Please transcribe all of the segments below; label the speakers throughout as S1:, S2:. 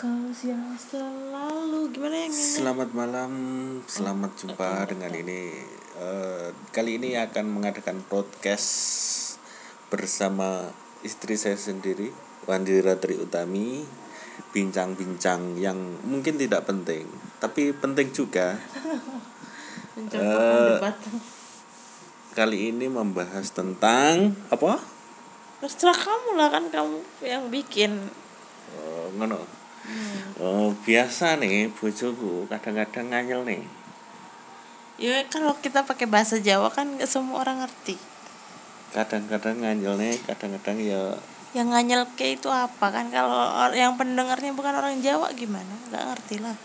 S1: Kau yang selalu gimana yang ini?
S2: Selamat malam, selamat jumpa dengan ini. Eh, kali ini akan mengadakan podcast bersama istri saya sendiri, Wandi Ratri Utami. Bincang-bincang yang mungkin tidak penting, tapi penting juga.
S1: Debat.
S2: Kali ini membahas tentang apa?
S1: Terserah kamu lah kan kamu yang bikin.
S2: Oh, ngono. Oh, biasa nih bojoku kadang-kadang nganyel nih.
S1: Ya kalau kita pakai bahasa Jawa kan nggak semua orang ngerti.
S2: Kadang-kadang nganyel nih, kadang-kadang ya
S1: Yang nganyel ke itu apa kan kalau yang pendengarnya bukan orang Jawa gimana? Nggak ngerti lah.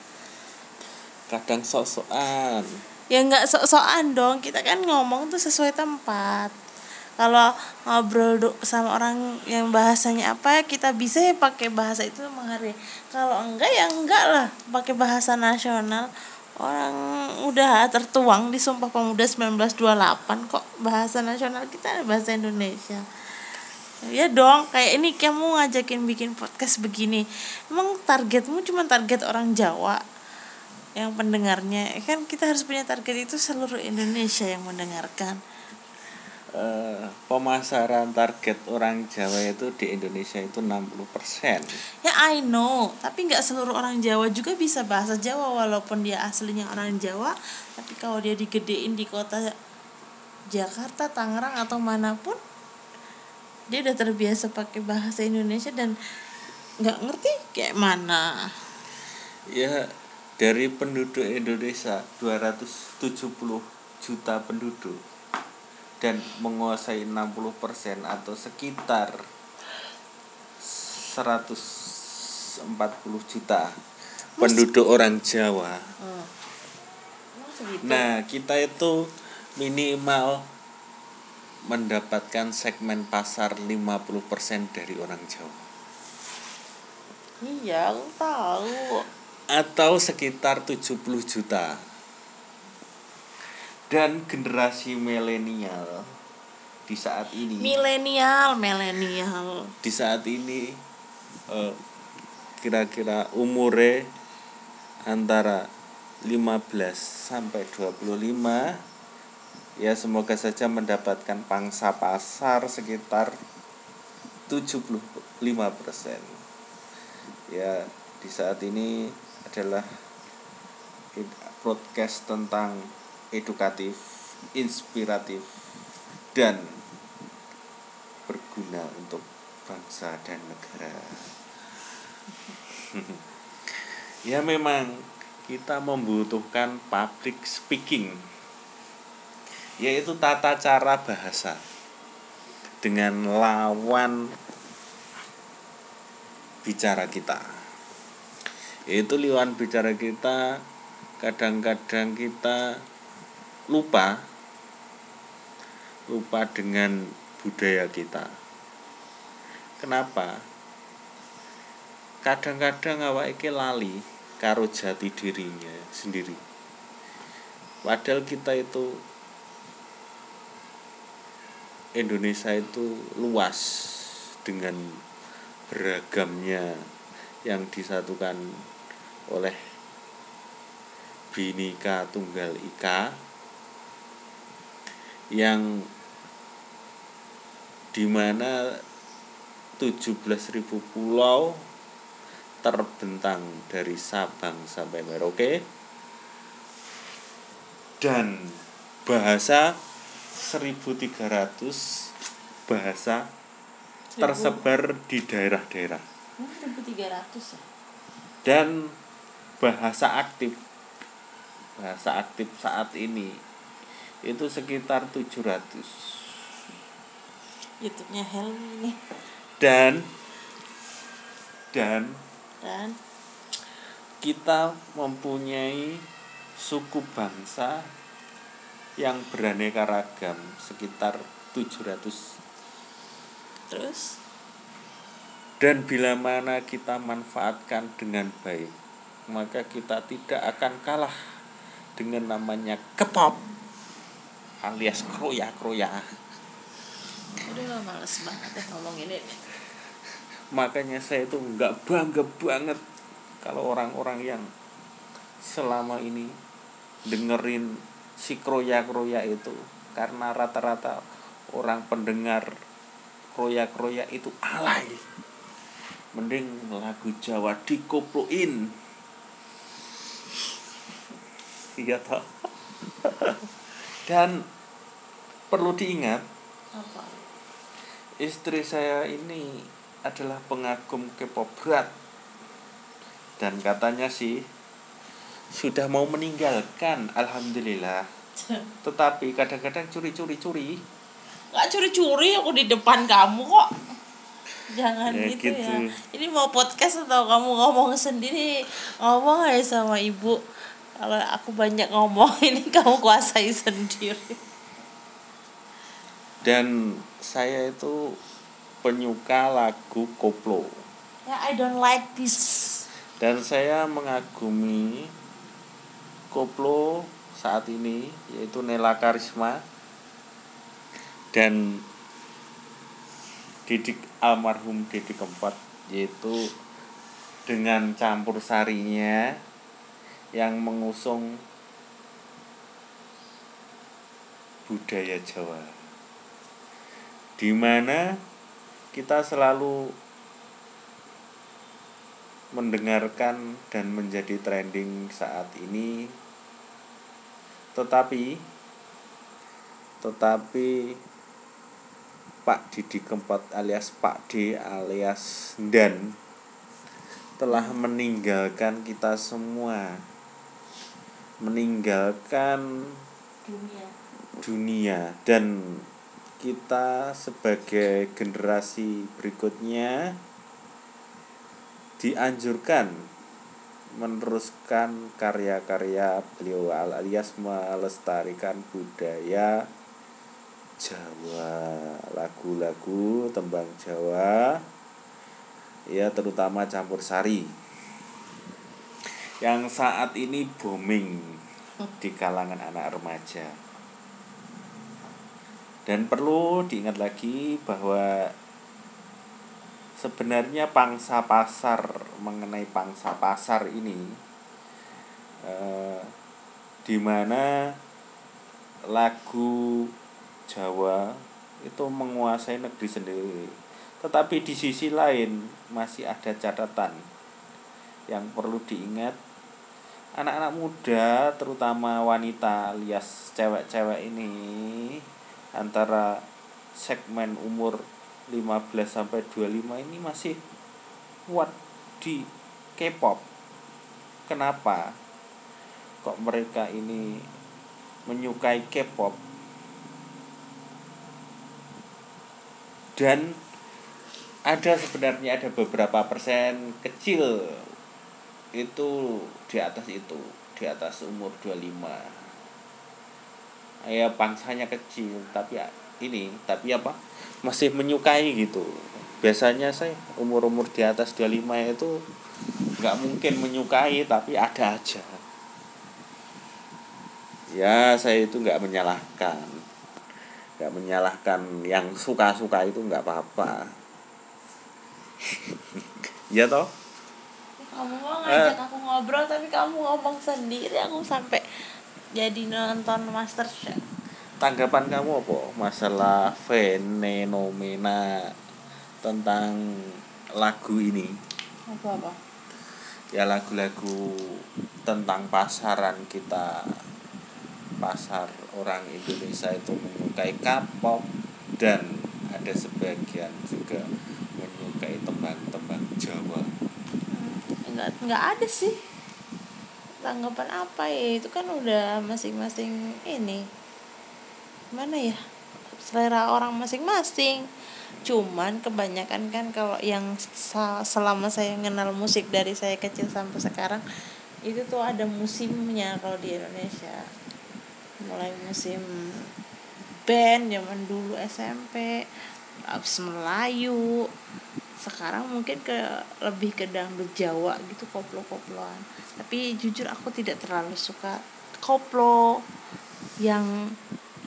S2: kadang sok-sokan.
S1: Ya nggak sok-sokan dong. Kita kan ngomong tuh sesuai tempat. Kalau ngobrol do- sama orang yang bahasanya apa ya kita bisa ya pakai bahasa itu menghargai. Kalau enggak ya enggak lah pakai bahasa nasional. Orang udah tertuang di Sumpah Pemuda 1928 kok bahasa nasional kita bahasa Indonesia. Ya dong, kayak ini kamu ngajakin bikin podcast begini. Emang targetmu cuma target orang Jawa yang pendengarnya kan kita harus punya target itu seluruh Indonesia yang mendengarkan
S2: Eh, pemasaran target orang Jawa itu di Indonesia itu 60%.
S1: ya I know. Tapi nggak seluruh orang Jawa juga bisa bahasa Jawa walaupun dia aslinya orang Jawa tapi kalau dia digedein di kota Jakarta Tangerang atau mana pun dia udah terbiasa pakai bahasa Indonesia dan nggak ngerti kayak mana.
S2: Ya dari penduduk Indonesia 270 juta penduduk dan menguasai 60% atau sekitar 140 juta penduduk orang Jawa.
S1: oh. Segitu?
S2: Nah, kita itu minimal mendapatkan segmen pasar 50% dari orang Jawa
S1: iya aku tahu
S2: atau sekitar 70 juta. Dan generasi milenial di saat ini.
S1: Milenial milenial.
S2: Di saat ini eh, kira-kira umure antara 15 sampai 25 ya semoga saja mendapatkan pangsa pasar sekitar 75% ya di saat ini adalah podcast tentang edukatif, inspiratif dan berguna untuk bangsa dan negara. ya memang kita membutuhkan public speaking yaitu tata cara bahasa dengan lawan bicara kita yaitu lawan bicara kita kadang-kadang kita lupa lupa dengan budaya kita. Kenapa? Kadang-kadang awak iki lali karo jati dirinya sendiri. Padahal kita itu Indonesia itu luas dengan beragamnya yang disatukan oleh Bhinneka Tunggal Ika yang di mana 17.000 pulau terbentang dari Sabang sampai Merauke. Dan bahasa 1300 bahasa tersebar di daerah-daerah.
S1: 1300 ya?
S2: Dan bahasa aktif bahasa aktif saat ini itu sekitar 700
S1: YouTube-nya Helmi nih.
S2: Dan dan
S1: dan?
S2: kita mempunyai suku bangsa yang beraneka ragam sekitar 700
S1: terus?
S2: Dan bila mana kita manfaatkan dengan baik maka kita tidak akan kalah dengan namanya kepop alias kroya kroya
S1: udah lah males banget ya ngomong ini.
S2: Makanya saya itu nggak bangga banget kalau orang-orang yang selama ini dengerin si kroya-kroya itu. Karena rata-rata orang pendengar kroya-kroya itu alay. Mending lagu Jawa dikoploin iya toh? Dan perlu diingat
S1: apa?
S2: istri saya ini adalah pengagum K-pop berat. Dan katanya sih sudah mau meninggalkan alhamdulillah. Tetapi kadang-kadang curi-curi curi
S1: nggak curi-curi aku di depan kamu kok. Jangan
S2: Ya,
S1: gitu,
S2: gitu.
S1: ya ini mau podcast atau kamu ngomong sendiri? Ngomong aja sama ibu. Kalau aku banyak ngomong ini kamu kuasai sendiri
S2: dan saya itu penyuka lagu koplo.
S1: Ya I don't like this.
S2: Dan saya mengagumi koplo saat ini yaitu Nela Karisma dan Didik almarhum Didik Kempot yaitu dengan campur sarinya yang mengusung budaya Jawa di mana kita selalu mendengarkan dan menjadi trending saat ini. Tetapi tetapi Pak Didi Kempot alias Pak D alias Dan telah meninggalkan kita semua. Meninggalkan
S1: dunia.
S2: dunia. Dan kita sebagai generasi berikutnya dianjurkan meneruskan karya-karya beliau alias melestarikan budaya Jawa. Lagu-lagu tembang Jawa ya terutama campur sari. Yang saat ini booming di kalangan anak remaja dan perlu diingat lagi bahwa sebenarnya pangsa pasar mengenai pangsa pasar ini eh, di mana lagu Jawa itu menguasai negeri sendiri. Tetapi di sisi lain masih ada catatan yang perlu diingat anak-anak muda terutama wanita alias cewek-cewek ini antara segmen umur 15 sampai 25 ini masih kuat di K-pop. Kenapa? Kok mereka ini menyukai K-pop? Dan ada sebenarnya ada beberapa persen kecil itu di atas itu, di atas umur 25. Ya bangsanya kecil, tapi ya ini, tapi apa? Masih menyukai gitu. Biasanya saya umur-umur di atas 25 itu nggak mungkin menyukai tapi ada aja ya saya itu nggak menyalahkan nggak menyalahkan yang suka-suka itu nggak apa-apa ya toh
S1: kamu mau ngajak aku ngobrol tapi kamu ngomong sendiri aku sampai jadi nonton master chef.
S2: Tanggapan kamu apa? Masalah fenomena tentang lagu ini.
S1: Apa apa?
S2: Ya lagu-lagu tentang pasaran kita. Pasar orang Indonesia itu menyukai K-pop dan ada sebagian juga menyukai tembang-tembang Jawa.
S1: Nggak nggak ada sih tanggapan apa ya? Itu kan udah masing-masing ini. Mana ya? Selera orang masing-masing. Cuman kebanyakan kan kalau yang selama saya kenal musik dari saya kecil sampai sekarang itu tuh ada musimnya kalau di Indonesia. Mulai musim band zaman dulu SMP abis Melayu. Sekarang mungkin ke lebih ke dangdut Jawa gitu koplo-koploan. Tapi jujur aku tidak terlalu suka koplo yang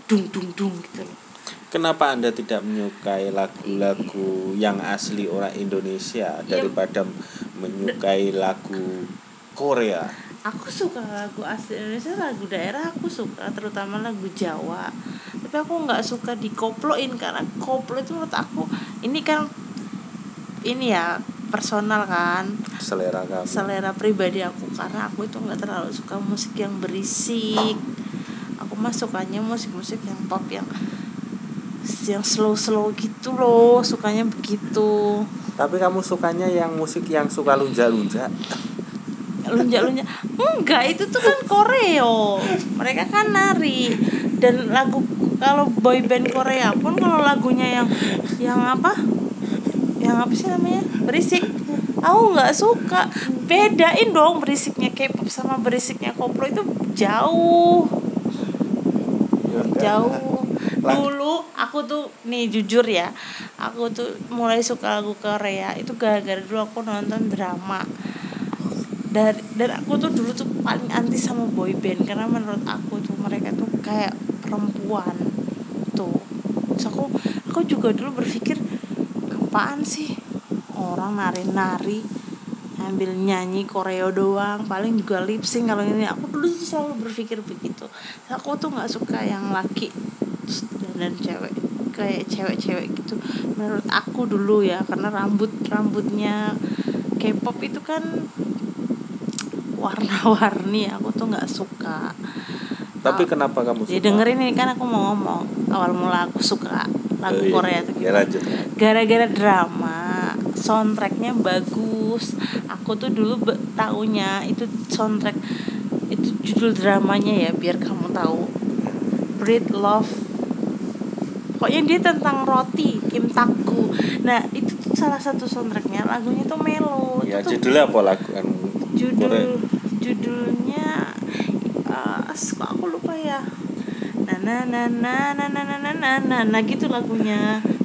S1: dung dung dung gitu loh.
S2: Kenapa Anda tidak menyukai lagu-lagu yang asli orang Indonesia
S1: Ya.
S2: daripada menyukai lagu Korea?
S1: Aku suka lagu asli Indonesia lagu daerah aku suka terutama lagu Jawa tapi aku nggak suka dikoploin karena koplo itu menurut aku ini kan ini ya personal kan.
S2: Selera kamu.
S1: Selera pribadi aku karena aku itu nggak terlalu suka musik yang berisik. Aku mah sukanya musik-musik yang pop yang yang slow-slow gitu loh sukanya begitu.
S2: Tapi kamu sukanya yang musik yang suka lunja-lunja?
S1: Lunjak-lunjak enggak itu tuh kan koreo. Mereka kan nari. Dan lagu kalau boy band Korea pun kalau lagunya yang yang apa? Yang apa sih namanya? Berisik. Aku nggak suka. Bedain dong berisiknya K-pop sama berisiknya koplo itu jauh.
S2: Ya enggak.
S1: jauh. Dulu aku tuh nih jujur ya aku tuh mulai suka lagu Korea itu gara-gara dulu aku nonton drama. Dari dan aku tuh dulu tuh paling anti sama boy band karena menurut aku tuh mereka tuh kayak perempuan. Tuh. Terus aku aku juga dulu berpikir apaan sih? Orang nari-nari ambil nyanyi koreo doang paling juga lip sync kalau ini. Aku dulu tuh selalu berpikir begitu. Aku tuh nggak suka yang laki dan cewek kayak cewek-cewek gitu. Menurut aku dulu ya karena rambut rambutnya K-pop itu kan warna-warni aku tuh nggak suka
S2: tapi
S1: Ah,
S2: kenapa kamu suka?
S1: ya dengerin ini kan aku mau ngomong. Awal mula aku suka lagu
S2: Oh, iya,
S1: Korea tuh
S2: ya lanjut.
S1: Gara-gara drama soundtracknya bagus. Aku tuh dulu be- taunya itu soundtrack itu judul dramanya ya biar kamu tahu. Breed Love. Pokoknya dia tentang roti Kim Taku. Nah itu tuh salah satu soundtracknya. Lagunya tuh melo.
S2: Ya
S1: itu tuh
S2: judulnya apa lagu anu Korea?
S1: judul judulnya eh kok aku lupa ya na na na na na na na na na na nah gitu lagunya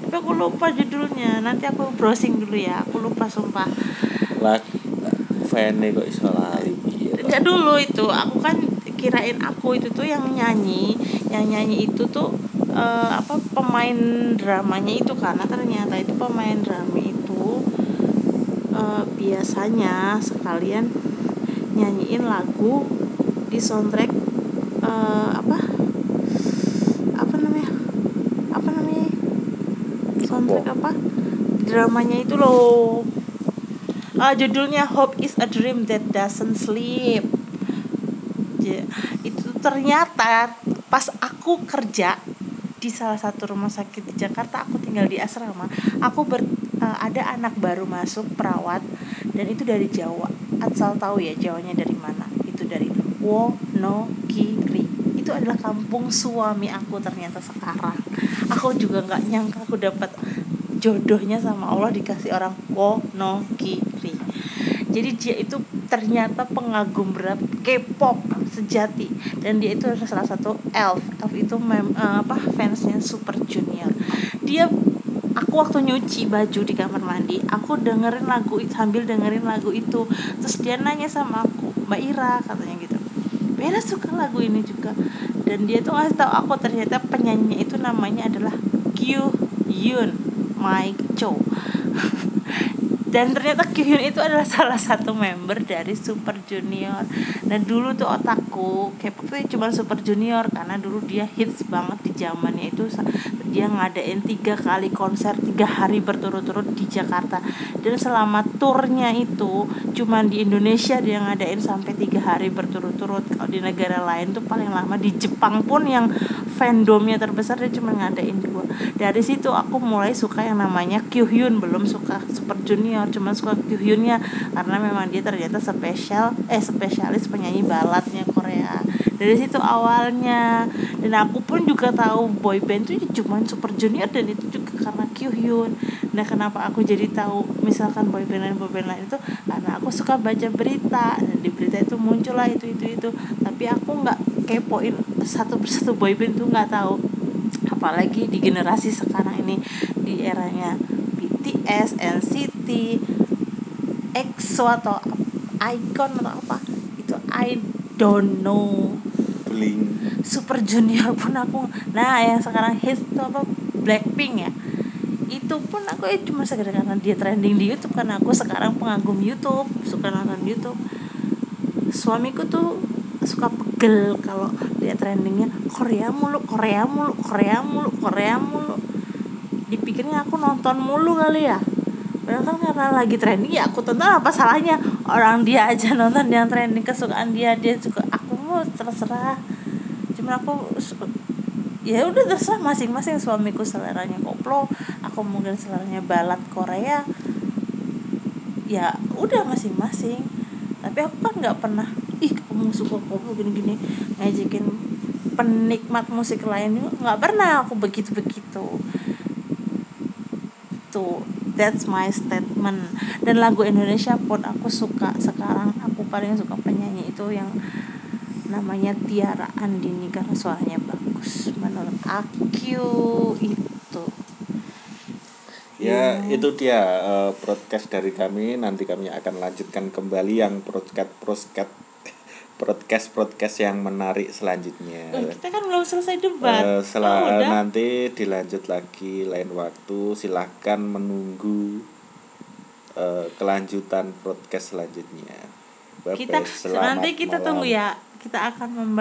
S1: tapi aku lupa judulnya nanti aku browsing dulu ya aku lupa sumpah
S2: lagu Vene kok iso lali
S1: enggak dulu itu aku kan kirain aku itu tuh yang nyanyi yang nyanyi itu tuh eh, apa pemain dramanya itu karena ternyata itu pemain drama itu eh, biasanya sekalian nyanyiin lagu di soundtrack eh, apa? Apa namanya? Apa namanya? Soundtrack apa? Dramanya itu loh. Ah, judulnya Hope is a Dream That Doesn't Sleep. Ja- itu ternyata pas aku kerja di salah satu rumah sakit di Jakarta aku tinggal di asrama aku ber eh, ada anak baru masuk perawat dan itu dari Jawa. Asal tahu ya Jawanya dari mana. Itu dari Wonogiri itu adalah kampung suami aku ternyata sekarang. Aku juga nggak nyangka aku dapat jodohnya sama Allah dikasih orang Wonogiri jadi dia itu ternyata pengagum berat K-pop sejati. Dan dia itu salah satu elf. Elf itu mem, eh, apa fansnya Super Junior. Dia aku waktu nyuci baju di kamar mandi aku dengerin lagu sambil dengerin lagu itu. Terus dia nanya sama aku Mbak Ira katanya gitu Mbak Ira suka lagu ini juga. Dan dia tuh ngasih tahu aku ternyata penyanyinya itu namanya adalah Kyu Yoon Mike Cho dan ternyata Kyuhyun itu adalah salah satu member dari Super Junior. Dan dulu tuh otakku K-pop tuh cuma Super Junior karena dulu dia hits banget di zamannya itu. Dia ngadain tiga kali konser tiga hari berturut-turut di Jakarta. Dan selama turnya itu cuma di Indonesia dia ngadain sampai tiga hari berturut-turut. Kalau di negara lain tuh paling lama di Jepang pun yang fandomnya terbesar dia cuma ngadain dua. Dari situ aku mulai suka yang namanya Kyuhyun belum suka Super Junior cuma suka Kyuhyunnya karena memang dia ternyata spesial eh spesialis penyanyi baladnya Korea. Dari situ awalnya. Dan aku pun juga tahu boy band itu cuma Super Junior dan itu juga karena Kyuhyun nah kenapa aku jadi tahu misalkan boy band lain boy band lain itu? Karena aku suka baca berita. Dan di berita itu muncul lah itu itu itu. Tapi aku nggak kepoin satu persatu boy band itu nggak tahu. Apalagi di generasi sekarang ini di eranya BTS, NCT, EXO atau Icon atau apa itu I don't know.
S2: Bling
S1: Super Junior pun aku nah yang sekarang hits itu apa Blackpink ya. Itu pun aku ya cuma sekedar karena dia trending di YouTube karena aku sekarang pengagum YouTube suka nonton YouTube. Suamiku tuh suka pegel kalau dia trendingnya Korea mulu Korea mulu Korea mulu Korea mulu dipikirnya aku nonton mulu kali ya. Padahal kan karena lagi trending ya aku tonton apa salahnya? Orang dia aja nonton yang trending kesukaan dia dia juga aku mau terserah. Cuma aku ya udah terserah masing-masing suamiku seleranya koplo aku mungkin seleranya balat Korea. Ya udah masing-masing. Tapi aku kan nggak pernah ih kamu suka koplo gini-gini. Ngajakin penikmat musik lainnya nggak pernah aku begitu-begitu tuh that's my statement. Dan lagu Indonesia pun aku suka. Sekarang aku paling suka penyanyi itu yang namanya Tiara Andini karena suaranya bagus menurut aku itu.
S2: Ya itu dia uh, broadcast dari kami. Nanti kami akan lanjutkan kembali yang broadcast broadcast broadcast yang menarik selanjutnya.
S1: Oh, kita kan belum selesai debat. Uh,
S2: sel oh, udah? nanti dilanjut lagi lain waktu. Silahkan menunggu uh, kelanjutan broadcast selanjutnya.
S1: Bye kita nanti kita malam. tunggu ya. Kita akan membahas